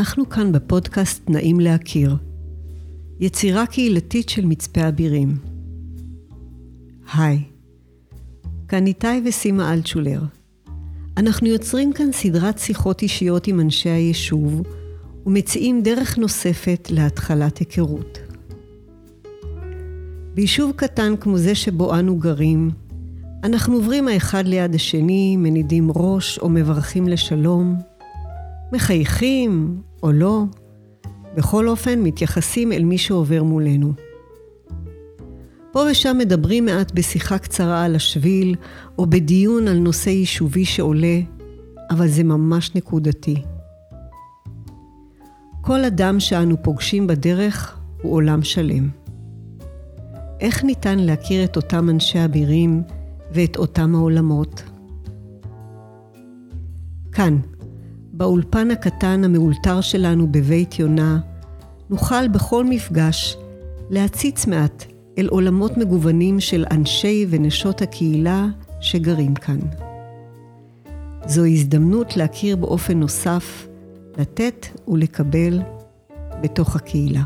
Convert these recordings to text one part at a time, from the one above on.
אנחנו כאן בפודקאסט נעים להכיר, יצירה קהילתית של מצפה אבירים. היי, כאן איתי וסימה אלטשולר. אנחנו יוצרים כאן סדרת שיחות אישיות עם אנשי היישוב ומציעים דרך נוספת להתחלת היכרות. ביישוב קטן כמו זה שבו אנו גרים, אנחנו עוברים האחד ליד השני, מנידים ראש או מברכים לשלום, מחייכים או לא, בכל אופן מתייחסים אל מי שעובר מולנו. פה ושם מדברים מעט בשיחה קצרה על השביל, או בדיון על נושא יישובי שעולה, אבל זה ממש נקודתי. כל אדם שאנו פוגשים בדרך הוא עולם שלם. איך ניתן להכיר את אותם אנשי אבירים ואת אותם העולמות? כאן, באולפן הקטן המאולתר שלנו בבית יונה, נוכל בכל מפגש להציץ מעט אל עולמות מגוונים של אנשי ונשות הקהילה שגרים כאן. זו הזדמנות להכיר באופן נוסף, לתת ולקבל בתוך הקהילה.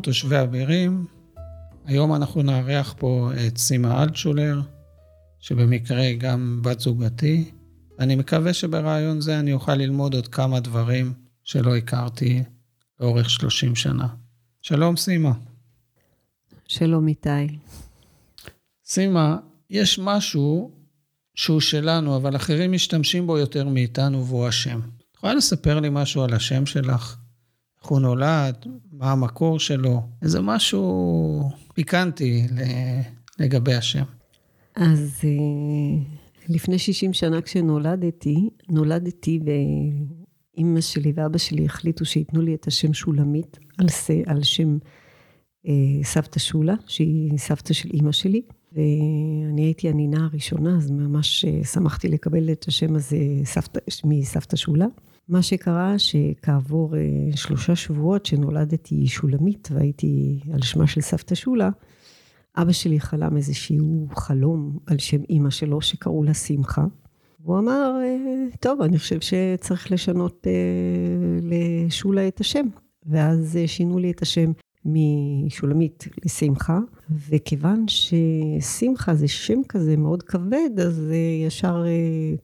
שלום תושבי אבירים, היום אנחנו נארח פה את סימה אלטשולר, שבמקרה היא גם בת זוגתי. אני מקווה שברעיון זה אני אוכל ללמוד עוד כמה דברים שלא הכרתי לאורך 30 שנה. שלום סימה. שלום איתי. סימה, יש משהו שהוא שלנו, אבל אחרים משתמשים בו יותר מאיתנו והוא השם. את יכולה לספר לי משהו על השם שלך? איך הוא נולד, מה המקור שלו, איזה משהו פיקנטי לגבי השם. אז אה, לפני 60 שנה כשנולדתי, נולדתי ואימא שלי ואבא שלי החליטו שייתנו לי את השם שולמית על, על שם אה, סבתא שולה, שהיא סבתא של אימא שלי. ואני הייתי הנינה הראשונה, אז ממש אה, שמחתי לקבל את השם הזה סבתא, מסבתא שולה. מה שקרה, שכעבור אה, שלושה שבועות שנולדתי שולמית והייתי על שמה של סבתא שולה, אבא שלי חלם איזשהו חלום על שם אימא שלו שקראו לה שמחה. והוא אמר, אה, טוב, אני חושב שצריך לשנות אה, לשולה את השם. ואז שינו לי את השם משולמית לשמחה, וכיוון ששמחה זה שם כזה מאוד כבד, אז ישר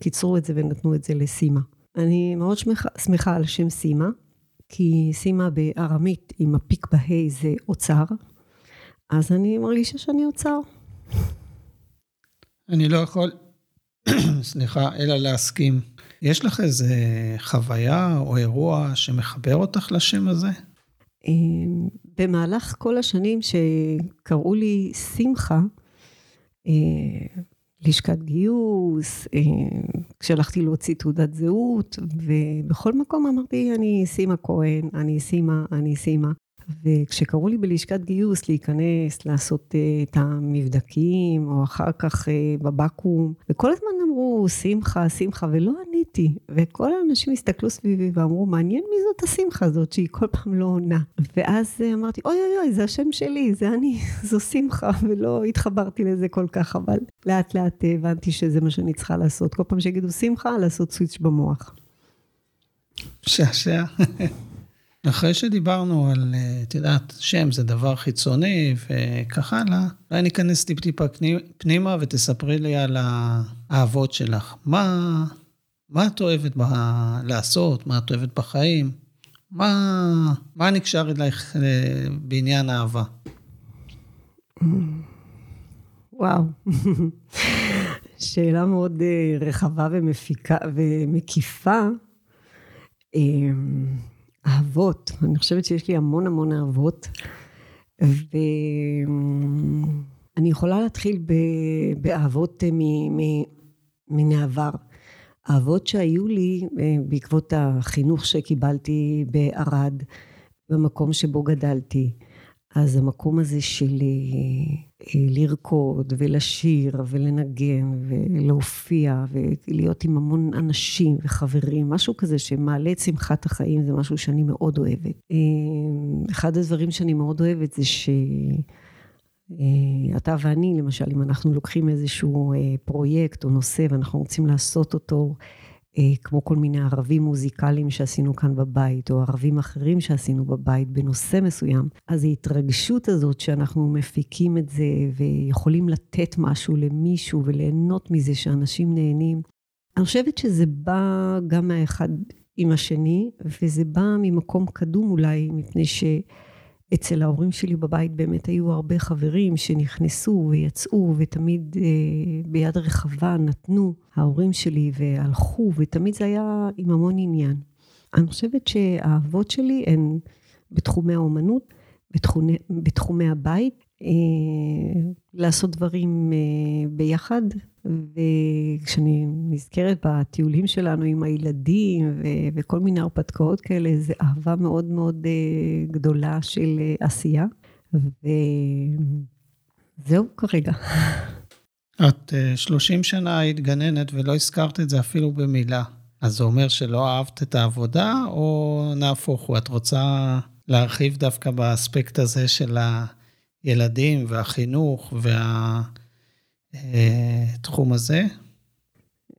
קיצרו את זה ונתנו את זה לסימה. אני מאוד שמחה, שמחה על שם סימה, כי סימה בארמית עם הפיק בה' זה אוצר, אז אני מרגישה שאני אוצר. אני לא יכול, סליחה, אלא להסכים. יש לך איזה חוויה או אירוע שמחבר אותך לשם הזה? אמ, במהלך כל השנים שקראו לי שמחה, אה, לשכת גיוס, אה, כשהלכתי להוציא תעודת זהות, ובכל מקום אמרתי, אני סימה כהן, אני סימה, אני סימה. וכשקראו לי בלשכת גיוס להיכנס, לעשות uh, את המבדקים, או אחר כך uh, בבקו"ם, וכל הזמן אמרו, שמחה, שמחה, ולא עניתי. וכל האנשים הסתכלו סביבי ואמרו, מעניין מי זאת השמחה הזאת, שהיא כל פעם לא עונה. ואז uh, אמרתי, אוי אוי אוי, זה השם שלי, זה אני, זו שמחה, ולא התחברתי לזה כל כך, אבל לאט לאט הבנתי שזה מה שאני צריכה לעשות. כל פעם שיגידו שמחה, לעשות סוויץ' במוח. שעשע. אחרי שדיברנו על, אה, את יודעת, שם זה דבר חיצוני וכך הלאה, אולי ניכנס טיפ-טיפה פנימה ותספרי לי על האהבות שלך. מה, מה את אוהבת ב, לעשות? מה את אוהבת בחיים? מה, מה נקשר אלייך אה, בעניין אהבה? וואו, שאלה מאוד אה, רחבה ומפיקה ומקיפה. אהבות, אני חושבת שיש לי המון המון אהבות, ואני יכולה להתחיל באהבות אה, מן העבר. אהבות שהיו לי אה, בעקבות החינוך שקיבלתי בערד, במקום שבו גדלתי. אז המקום הזה של לרקוד ולשיר ולנגן ולהופיע ולהיות עם המון אנשים וחברים, משהו כזה שמעלה את שמחת החיים, זה משהו שאני מאוד אוהבת. אחד הדברים שאני מאוד אוהבת זה ש... אתה ואני, למשל, אם אנחנו לוקחים איזשהו פרויקט או נושא ואנחנו רוצים לעשות אותו אה, כמו כל מיני ערבים מוזיקליים שעשינו כאן בבית, או ערבים אחרים שעשינו בבית בנושא מסוים, אז ההתרגשות הזאת שאנחנו מפיקים את זה ויכולים לתת משהו למישהו וליהנות מזה שאנשים נהנים, אני חושבת שזה בא גם מהאחד עם השני, וזה בא ממקום קדום אולי, מפני ש... אצל ההורים שלי בבית באמת היו הרבה חברים שנכנסו ויצאו ותמיד אה, ביד רחבה נתנו ההורים שלי והלכו ותמיד זה היה עם המון עניין. אני חושבת שהאהבות שלי הן בתחומי האומנות, בתחומי, בתחומי הבית, אה, לעשות דברים אה, ביחד, וכשאני נזכרת בטיולים שלנו עם הילדים ו- וכל מיני הרפתקאות כאלה, זו אהבה מאוד מאוד אה, גדולה של עשייה, וזהו כרגע. את 30 שנה היית גננת ולא הזכרת את זה אפילו במילה. אז זה אומר שלא אהבת את העבודה, או נהפוך הוא, את רוצה להרחיב דווקא באספקט הזה של הילדים והחינוך והתחום הזה?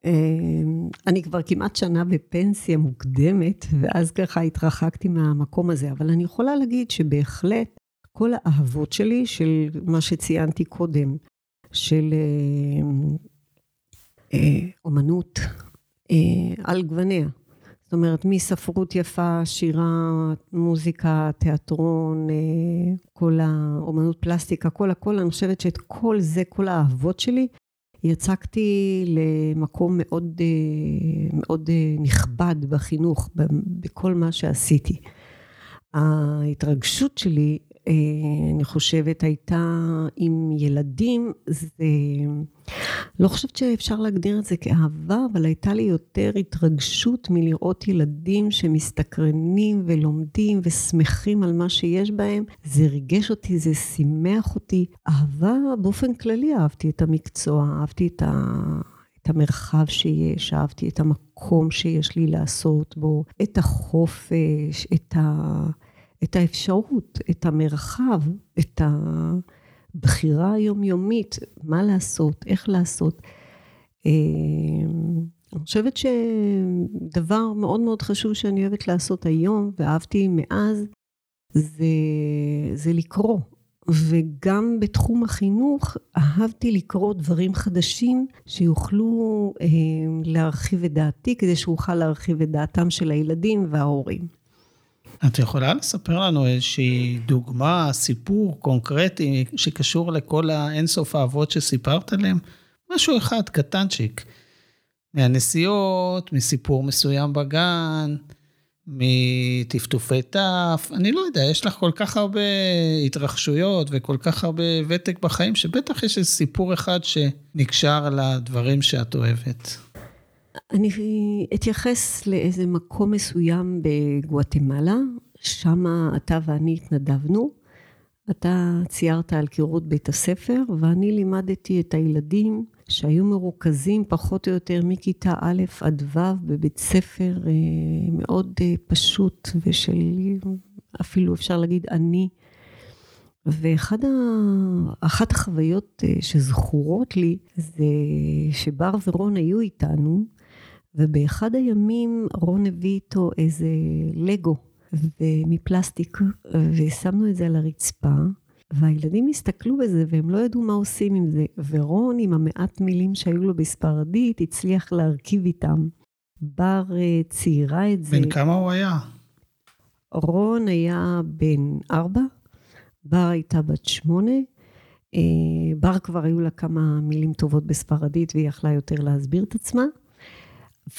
אמ, אני כבר כמעט שנה בפנסיה מוקדמת, ואז ככה התרחקתי מהמקום הזה, אבל אני יכולה להגיד שבהחלט כל האהבות שלי, של מה שציינתי קודם, של אמ, אה, אומנות אה, על גווניה, זאת אומרת, מספרות יפה, שירה, מוזיקה, תיאטרון, אה, כל האומנות פלסטיקה, כל הכל, אני חושבת שאת כל זה, כל האהבות שלי, יצקתי למקום מאוד, אה, מאוד אה, נכבד בחינוך, בכל מה שעשיתי. ההתרגשות שלי אני חושבת, הייתה עם ילדים, זה... לא חושבת שאפשר להגדיר את זה כאהבה, אבל הייתה לי יותר התרגשות מלראות ילדים שמסתקרנים ולומדים ושמחים על מה שיש בהם. זה ריגש אותי, זה שימח אותי. אהבה, באופן כללי אהבתי את המקצוע, אהבתי את ה... את המרחב שיש, אהבתי את המקום שיש לי לעשות בו, את החופש, את ה... את האפשרות, את המרחב, את הבחירה היומיומית, מה לעשות, איך לעשות. אה, אני חושבת שדבר מאוד מאוד חשוב שאני אוהבת לעשות היום, ואהבתי מאז, זה, זה לקרוא. וגם בתחום החינוך אהבתי לקרוא דברים חדשים שיוכלו אה, להרחיב את דעתי, כדי שאוכל להרחיב את דעתם של הילדים וההורים. את יכולה לספר לנו איזושהי דוגמה, סיפור קונקרטי שקשור לכל האינסוף האבות שסיפרת עליהם? משהו אחד, קטנצ'יק. מהנסיעות, מסיפור מסוים בגן, מטפטופי טף, אני לא יודע, יש לך כל כך הרבה התרחשויות וכל כך הרבה ותק בחיים, שבטח יש איזה סיפור אחד שנקשר לדברים שאת אוהבת. אני אתייחס לאיזה מקום מסוים בגואטמלה, שם אתה ואני התנדבנו. אתה ציירת על קירות בית הספר, ואני לימדתי את הילדים שהיו מרוכזים פחות או יותר מכיתה א' עד ו' בבית ספר אה, מאוד אה, פשוט ושל אפילו אפשר להגיד עני. ואחת החוויות אה, שזכורות לי זה שבר ורון היו איתנו ובאחד הימים רון הביא איתו איזה לגו מפלסטיק, ושמנו את זה על הרצפה, והילדים הסתכלו בזה והם לא ידעו מה עושים עם זה, ורון עם המעט מילים שהיו לו בספרדית הצליח להרכיב איתם. בר אה, ציירה את זה. בן כמה הוא היה? רון היה בן ארבע, בר הייתה בת שמונה. אה, בר כבר היו לה כמה מילים טובות בספרדית והיא יכלה יותר להסביר את עצמה.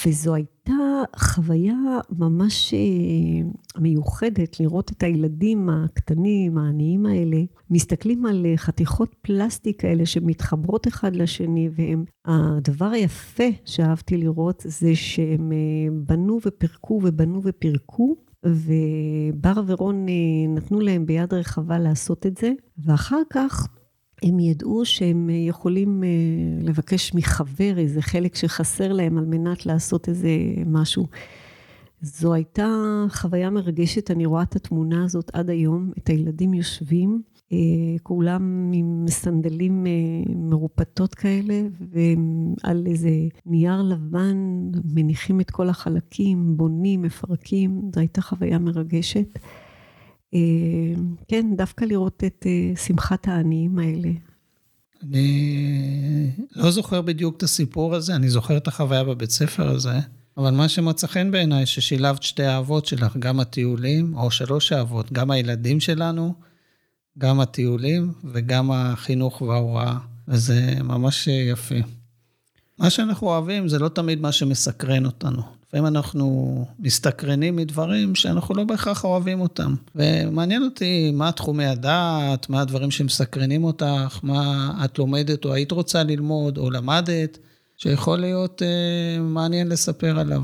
וזו הייתה חוויה ממש אה, מיוחדת לראות את הילדים הקטנים, העניים האלה, מסתכלים על אה, חתיכות פלסטיק האלה שמתחברות אחד לשני, והם, הדבר היפה שאהבתי לראות זה שהם אה, בנו ופירקו ובנו ופירקו, ובר ורון נתנו להם ביד רחבה לעשות את זה, ואחר כך הם ידעו שהם יכולים לבקש מחבר איזה חלק שחסר להם על מנת לעשות איזה משהו. זו הייתה חוויה מרגשת, אני רואה את התמונה הזאת עד היום, את הילדים יושבים, אה, כולם עם סנדלים אה, מרופטות כאלה, ועל איזה נייר לבן מניחים את כל החלקים, בונים, מפרקים, זו הייתה חוויה מרגשת. אה, כן, דווקא לראות את שמחת העניים האלה. אני לא זוכר בדיוק את הסיפור הזה, אני זוכר את החוויה בבית ספר הזה. אבל מה שמצא חן בעיניי, ששילבת שתי האהבות שלך, גם הטיולים, או שלוש האהבות, גם הילדים שלנו, גם הטיולים וגם החינוך וההוראה, וזה ממש יפה. מה שאנחנו אוהבים זה לא תמיד מה שמסקרן אותנו. לפעמים אנחנו מסתקרנים מדברים שאנחנו לא בהכרח אוהבים אותם. ומעניין אותי מה תחומי הדעת, מה הדברים שמסקרנים אותך, מה את לומדת או היית רוצה ללמוד או למדת. שיכול להיות אה, מעניין לספר עליו.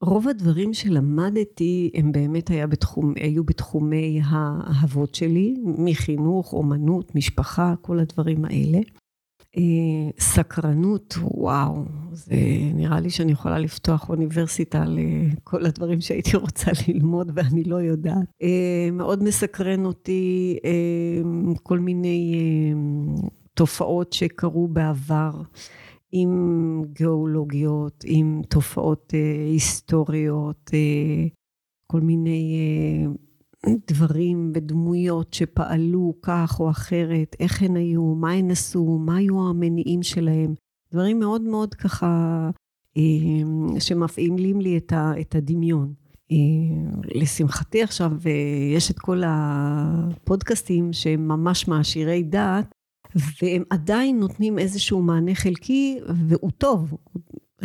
רוב הדברים שלמדתי הם באמת היה בתחום, היו בתחומי האהבות שלי, מחינוך, אומנות, משפחה, כל הדברים האלה. אה, סקרנות, וואו, זה נראה לי שאני יכולה לפתוח אוניברסיטה לכל הדברים שהייתי רוצה ללמוד ואני לא יודעת. אה, מאוד מסקרן אותי אה, כל מיני תופעות שקרו בעבר, עם גיאולוגיות, עם תופעות היסטוריות, כל מיני דברים ודמויות שפעלו כך או אחרת, איך הן היו, מה הן עשו, מה היו המניעים שלהם. דברים מאוד מאוד ככה אה, שמפעילים לי את, הדמיון. אה, לשמחתי עכשיו אה, יש את כל הפודקאסטים שהם ממש מעשירי דעת, והם עדיין נותנים איזשהו מענה חלקי, והוא טוב.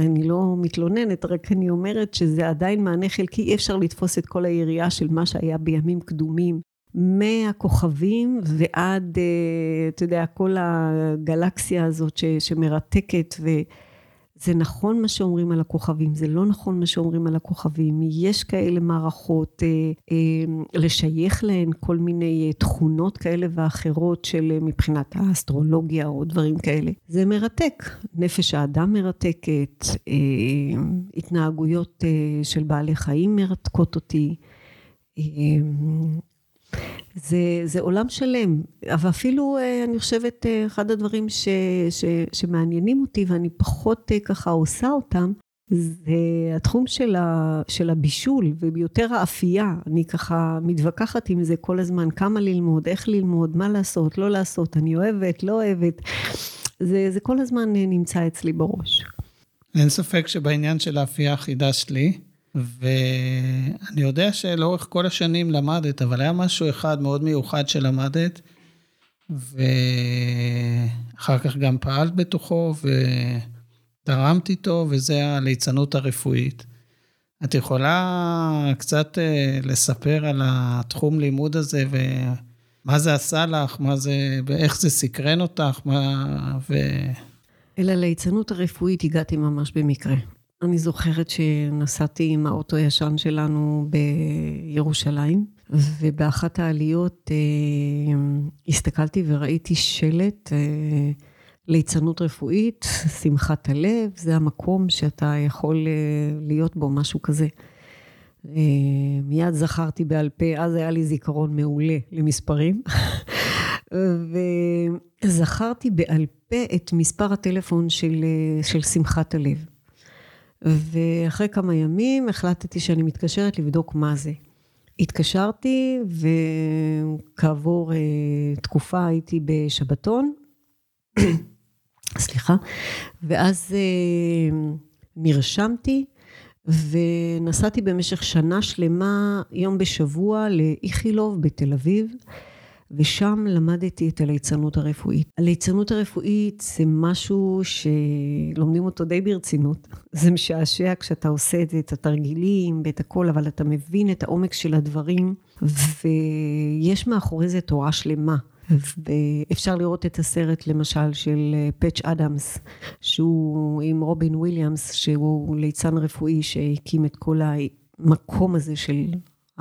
אני לא מתלוננת, רק אני אומרת שזה עדיין מענה חלקי, אי אפשר לתפוס את כל היריעה של מה שהיה בימים קדומים, מהכוכבים ועד, אה, אתה יודע, כל הגלקסיה הזאת ש, שמרתקת ו... זה נכון מה שאומרים על הכוכבים, זה לא נכון מה שאומרים על הכוכבים. יש כאלה מערכות, אה, אה, לשייך להן כל מיני אה, תכונות כאלה ואחרות של מבחינת האסטרולוגיה או דברים כאלה. זה מרתק. נפש האדם מרתקת, התנהגויות של בעלי חיים מרתקות אותי. זה, זה עולם שלם, אבל אפילו אה, אני חושבת אה, אחד הדברים ש, ש, שמעניינים אותי ואני פחות אה, ככה עושה אותם, זה התחום של, ה, של הבישול ויותר האפייה, אני ככה מתווכחת עם זה כל הזמן, כמה ללמוד, איך ללמוד, מה לעשות, לא לעשות, אני אוהבת, לא אוהבת, זה, זה כל הזמן נמצא אצלי בראש. אין ספק שבעניין של האפייה חידשת לי. ואני יודע שלאורך כל השנים למדת, אבל היה משהו אחד מאוד מיוחד שלמדת, ואחר כך גם פעלת בתוכו ותרמת איתו, וזה הליצנות הרפואית. את יכולה קצת אה, לספר על התחום לימוד הזה ומה זה עשה לך, מה זה, ואיך זה סקרן אותך, מה, ו... אל הליצנות הרפואית הגעתי ממש במקרה. אני זוכרת שנסעתי עם האוטו הישן שלנו בירושלים, ובאחת העליות אה, הסתכלתי וראיתי שלט, אה, ליצנות רפואית, שמחת הלב, זה המקום שאתה יכול אה, להיות בו, משהו כזה. מיד זכרתי בעל פה, אז היה לי זיכרון מעולה למספרים. וזכרתי בעל פה את מספר הטלפון של, של שמחת הלב. ואחרי כמה ימים החלטתי שאני מתקשרת לבדוק מה זה. התקשרתי וכעבור uh, תקופה הייתי בשבתון, סליחה, ואז uh, נרשמתי ונסעתי במשך שנה שלמה, יום בשבוע, לאיכילוב בתל אביב. ושם למדתי את הליצנות הרפואית. הליצנות הרפואית זה משהו שלומדים אותו די ברצינות. זה משעשע כשאתה עושה את זה, את התרגילים ואת הכל, אבל אתה מבין את העומק של הדברים, ויש מאחורי זה תורה שלמה. ואפשר לראות את הסרט למשל של פאץ' אדמס, שהוא עם רובין וויליאמס, שהוא ליצן רפואי שהקים את כל המקום הזה של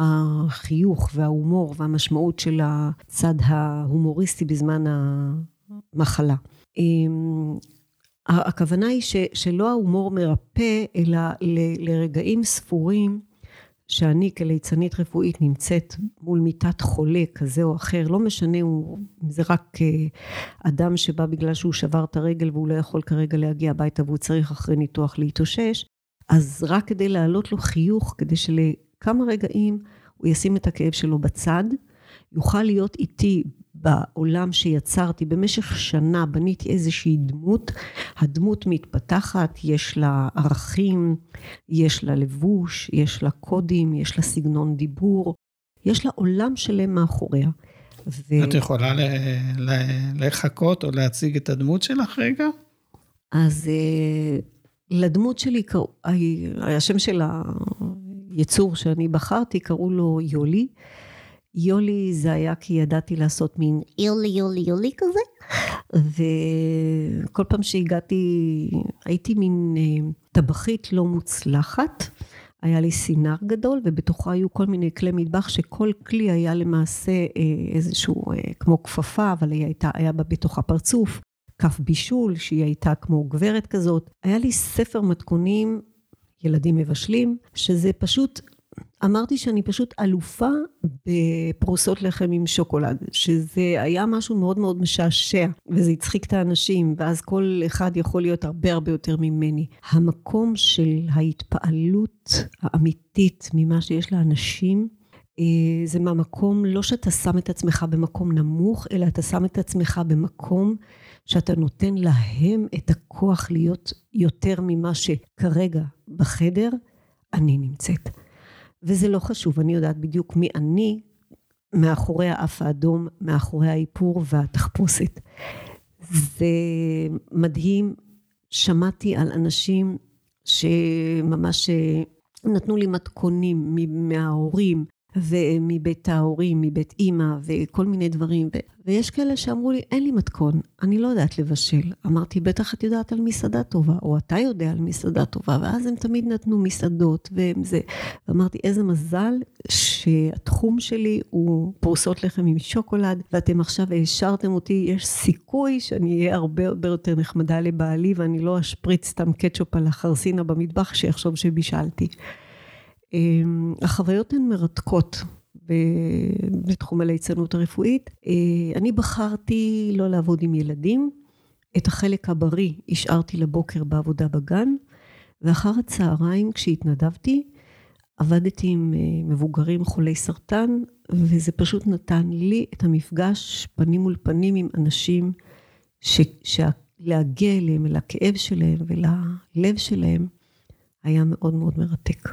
החיוך וההומור והמשמעות של הצד ההומוריסטי בזמן המחלה. אמ, הכוונה היא ש, שלא ההומור מרפא, אלא ל, לרגעים ספורים שאני כליצנית רפואית נמצאת מול מיטת חולה כזה או אחר, לא משנה אם זה רק אה, אדם שבא בגלל שהוא שבר את הרגל והוא לא יכול כרגע להגיע הביתה והוא צריך אחרי ניתוח להתאושש, אז רק כדי להעלות לו חיוך, כדי שלכמה רגעים הוא ישים את הכאב שלו בצד, יוכל להיות איתי בעולם שיצרתי במשך שנה, בניתי איזושהי דמות, הדמות מתפתחת, יש לה ערכים, יש לה לבוש, יש לה קודים, יש לה סגנון דיבור, יש לה עולם שלם מאחוריה. ו... את יכולה לחכות או להציג את הדמות שלך רגע? אז אה, לדמות שלי, השם של היצור שאני בחרתי, קראו לו יולי. יולי זה היה כי ידעתי לעשות מין יולי יולי יולי כזה, וכל פעם שהגעתי, הייתי מין אה, טבחית לא מוצלחת. היה לי סינר גדול ובתוכו היו כל מיני כלי מטבח שכל כלי היה למעשה אה, איזשהו אה, כמו כפפה אבל היא הייתה, היה בה בתוכה פרצוף, כף בישול שהיא הייתה כמו גברת כזאת. היה לי ספר מתכונים ילדים מבשלים שזה פשוט אמרתי שאני פשוט אלופה בפרוסות לחם עם שוקולד, שזה היה משהו מאוד מאוד משעשע, וזה הצחיק את האנשים, ואז כל אחד יכול להיות הרבה הרבה יותר ממני. המקום של ההתפעלות האמיתית ממה שיש לאנשים, אה, זה מהמקום, לא שאתה שם את עצמך במקום נמוך, אלא אתה שם את עצמך במקום שאתה נותן להם את הכוח להיות יותר ממה שכרגע בחדר אני נמצאת. וזה לא חשוב, אני יודעת בדיוק מי אני מאחורי האף האדום, מאחורי האיפור והתחפושת. זה מדהים, שמעתי על אנשים שממש אה, נתנו לי מתכונים מההורים, ומבית ההורים, מבית אימא, וכל מיני דברים. ויש כאלה שאמרו לי, אין לי מתכון, אני לא יודעת לבשל. אמרתי, בטח את יודעת על מסעדה טובה, או אתה יודע על מסעדה טובה, ואז הם תמיד נתנו מסעדות, וזה. ואמרתי, איזה מזל שהתחום שלי הוא פרוסות לחם עם שוקולד, ואתם עכשיו העשרתם אותי, יש סיכוי שאני אהיה הרבה הרבה יותר נחמדה לבעלי, ואני לא אשפריץ סתם קטשופ על החרסינה במטבח, שיחשוב שבישלתי. אמ, החוויות הן מרתקות. בתחום הליצנות הרפואית. אה, אני בחרתי לא לעבוד עם ילדים, את החלק הבריא השארתי לבוקר בעבודה בגן, ואחר הצהריים כשהתנדבתי, עבדתי עם אה, מבוגרים חולי סרטן, וזה פשוט נתן לי את המפגש פנים מול פנים עם אנשים, ש... שלהגיע אליהם, אל הכאב שלהם וללב שלהם, היה מאוד מאוד מרתק.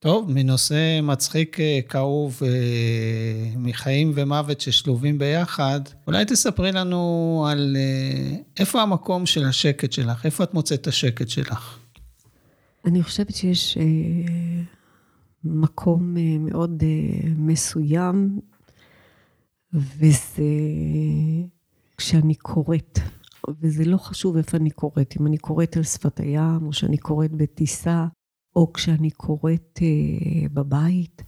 טוב, מנושא מצחיק, אה, כאוב, אה, מחיים ומוות ששלובים ביחד, אולי תספרי לנו על אה, איפה המקום של השקט שלך, איפה את מוצאת את השקט שלך? אני חושבת שיש מקום מאוד מסוים, וזה כשאני קוראת. וזה לא חשוב איפה אני קוראת, אם אני קוראת על שפת הים, או שאני קוראת בטיסה, או כשאני קוראת אה, בבית,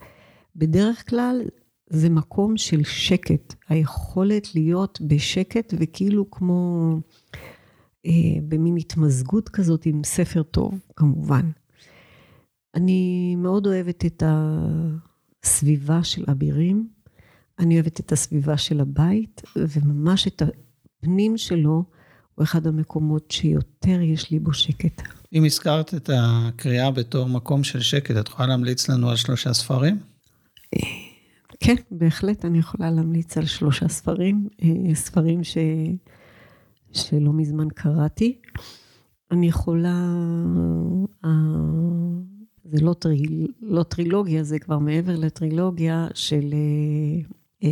בדרך כלל זה מקום של שקט, היכולת להיות בשקט וכאילו כמו אה, במין התמזגות כזאת עם ספר טוב, כמובן. אני מאוד אוהבת את הסביבה של אבירים, אני אוהבת את הסביבה של הבית, וממש את הפנים שלו הוא אחד המקומות שיותר יש לי בו שקט. אם הזכרת את הקריאה בתור מקום של שקט, את יכולה להמליץ לנו על שלושה ספרים? כן, בהחלט אני יכולה להמליץ על שלושה ספרים, אה, ספרים ש... שלא מזמן קראתי. אני יכולה, אה, זה לא, טריל, לא טרילוגיה, זה כבר מעבר לטרילוגיה של אה,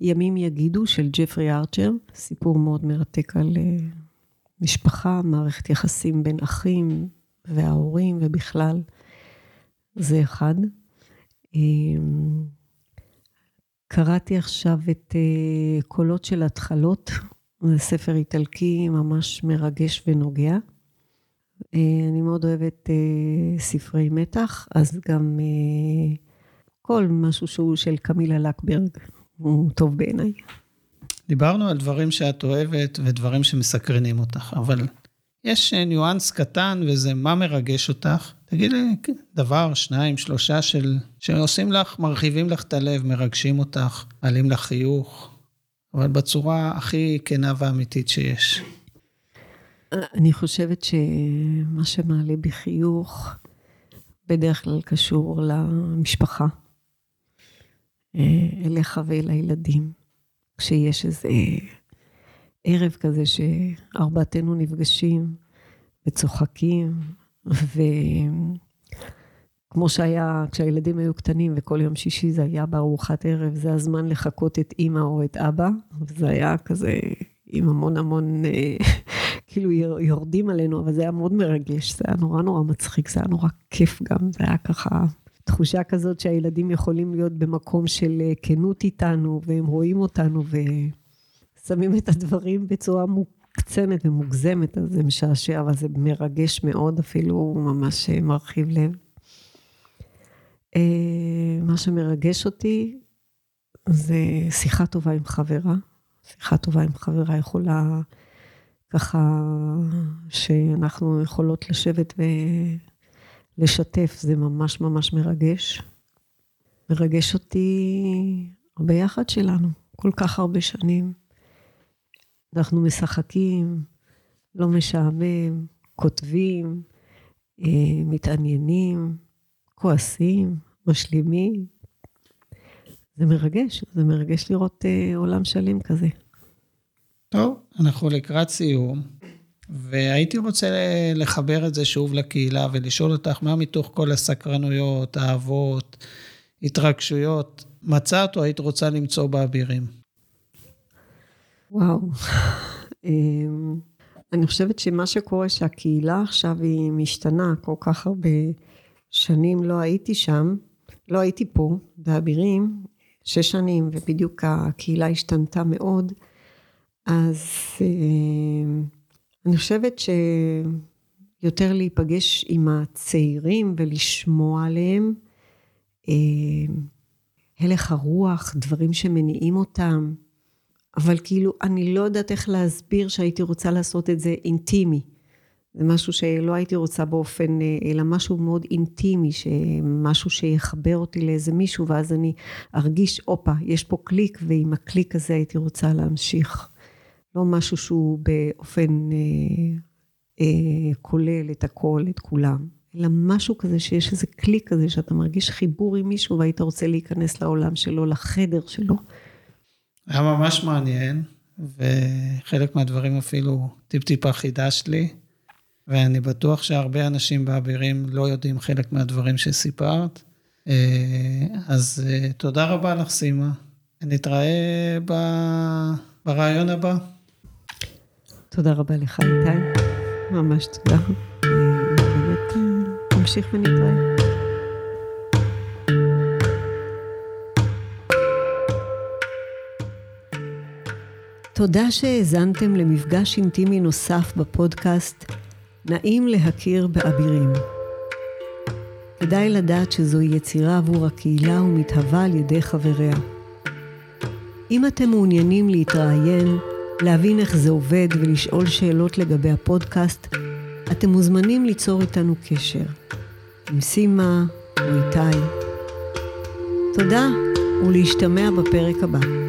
ימים יגידו של ג'פרי ארצ'ר, סיפור מאוד מרתק על משפחה, מערכת יחסים בין אחים וההורים ובכלל, זה אחד. אמ, קראתי עכשיו את אה, קולות של התחלות, זה ספר איטלקי ממש מרגש ונוגע. אה, אני מאוד אוהבת אה, ספרי מתח, אז גם כל משהו שהוא של קמילה לקברג הוא טוב בעיניי. דיברנו על דברים שאת אוהבת ודברים שמסקרנים אותך, אבל יש ניואנס קטן וזה מה מרגש אותך. תגידי לי דבר, שניים, שלושה של, שעושים לך, מרחיבים לך את הלב, מרגשים אותך, מעלים לך חיוך, אבל בצורה הכי כנה ואמיתית שיש. אני חושבת שמה שמעלה בי חיוך בדרך כלל קשור למשפחה, אה, אליך ואל הילדים. כשיש איזה ערב כזה שארבעתנו נפגשים וצוחקים, וכמו שהיה כשהילדים היו קטנים וכל יום שישי זה היה בארוחת ערב, זה הזמן לחקות את אימא או את אבא, וזה היה כזה עם המון המון, כאילו יורדים עלינו, אבל זה היה מאוד מרגש, זה היה נורא נורא מצחיק, זה היה נורא כיף גם, זה היה ככה תחושה כזאת שהילדים יכולים להיות במקום של אה, כנות איתנו, והם רואים אותנו ושמים את הדברים בצורה מוקצנת ומוגזמת, אז זה משעשע, אבל זה מרגש מאוד, אפילו ממש אה, מרחיב לב. מה שמרגש אותי זה שיחה טובה עם חברה. שיחה טובה עם חברה יכולה ככה, שאנחנו יכולות לשבת ולשתף, זה ממש ממש מרגש. מרגש אותי ביחד שלנו, כל כך הרבה שנים. אנחנו משחקים, לא משעמם, כותבים, אה, מתעניינים, כועסים, משלימים, זה מרגש, זה מרגש לראות אה, עולם שלם כזה. טוב, אנחנו לקראת סיום, והייתי רוצה לחבר את זה שוב לקהילה ולשאול אותך, מה מתוך כל הסקרנויות, האהבות, התרגשויות, מצאת או היית רוצה למצוא באבירים? וואו. אמ, אני חושבת שמה שקורה שהקהילה עכשיו היא משתנה, כל כך הרבה שנים לא הייתי שם, לא הייתי פה, באבירים, שש שנים, ובדיוק הקהילה השתנתה מאוד, אז אה, אני חושבת שיותר להיפגש עם הצעירים ולשמוע עליהם, אה, הלך הרוח, דברים שמניעים אותם, אבל כאילו, אני לא יודעת איך להסביר שהייתי רוצה לעשות את זה אינטימי. זה משהו שלא הייתי רוצה באופן, אה, אלא משהו מאוד אינטימי, משהו שיחבר אותי לאיזה מישהו, ואז אני ארגיש, הופה, יש פה קליק, ועם הקליק הזה הייתי רוצה להמשיך. לא משהו שהוא באופן אה, אה, כולל את הכל, את כולם, אלא משהו כזה שיש איזה קליק כזה, שאתה מרגיש חיבור עם מישהו והיית רוצה להיכנס לעולם שלו, לחדר שלו. היה ממש מעניין, וחלק מהדברים אפילו טיפ-טיפה חידשת לי. ואני בטוח שהרבה אנשים באבירים לא יודעים חלק מהדברים שסיפרת. אה, אז אה, תודה רבה לך, סימה. נתראה ב... ברעיון הבא. תודה רבה לך, איתי. ממש תודה. אה, באמת, נמשיך ונתראה. תודה שהאזנתם למפגש אינטימי נוסף בפודקאסט נעים להכיר באבירים. כדאי לדעת שזוהי יצירה עבור הקהילה ומתהווה על ידי חבריה. אם אתם מעוניינים להתראיין, להבין איך זה עובד ולשאול שאלות לגבי הפודקאסט, אתם מוזמנים ליצור איתנו קשר. עם סימה או איתי. תודה ולהשתמע בפרק הבא.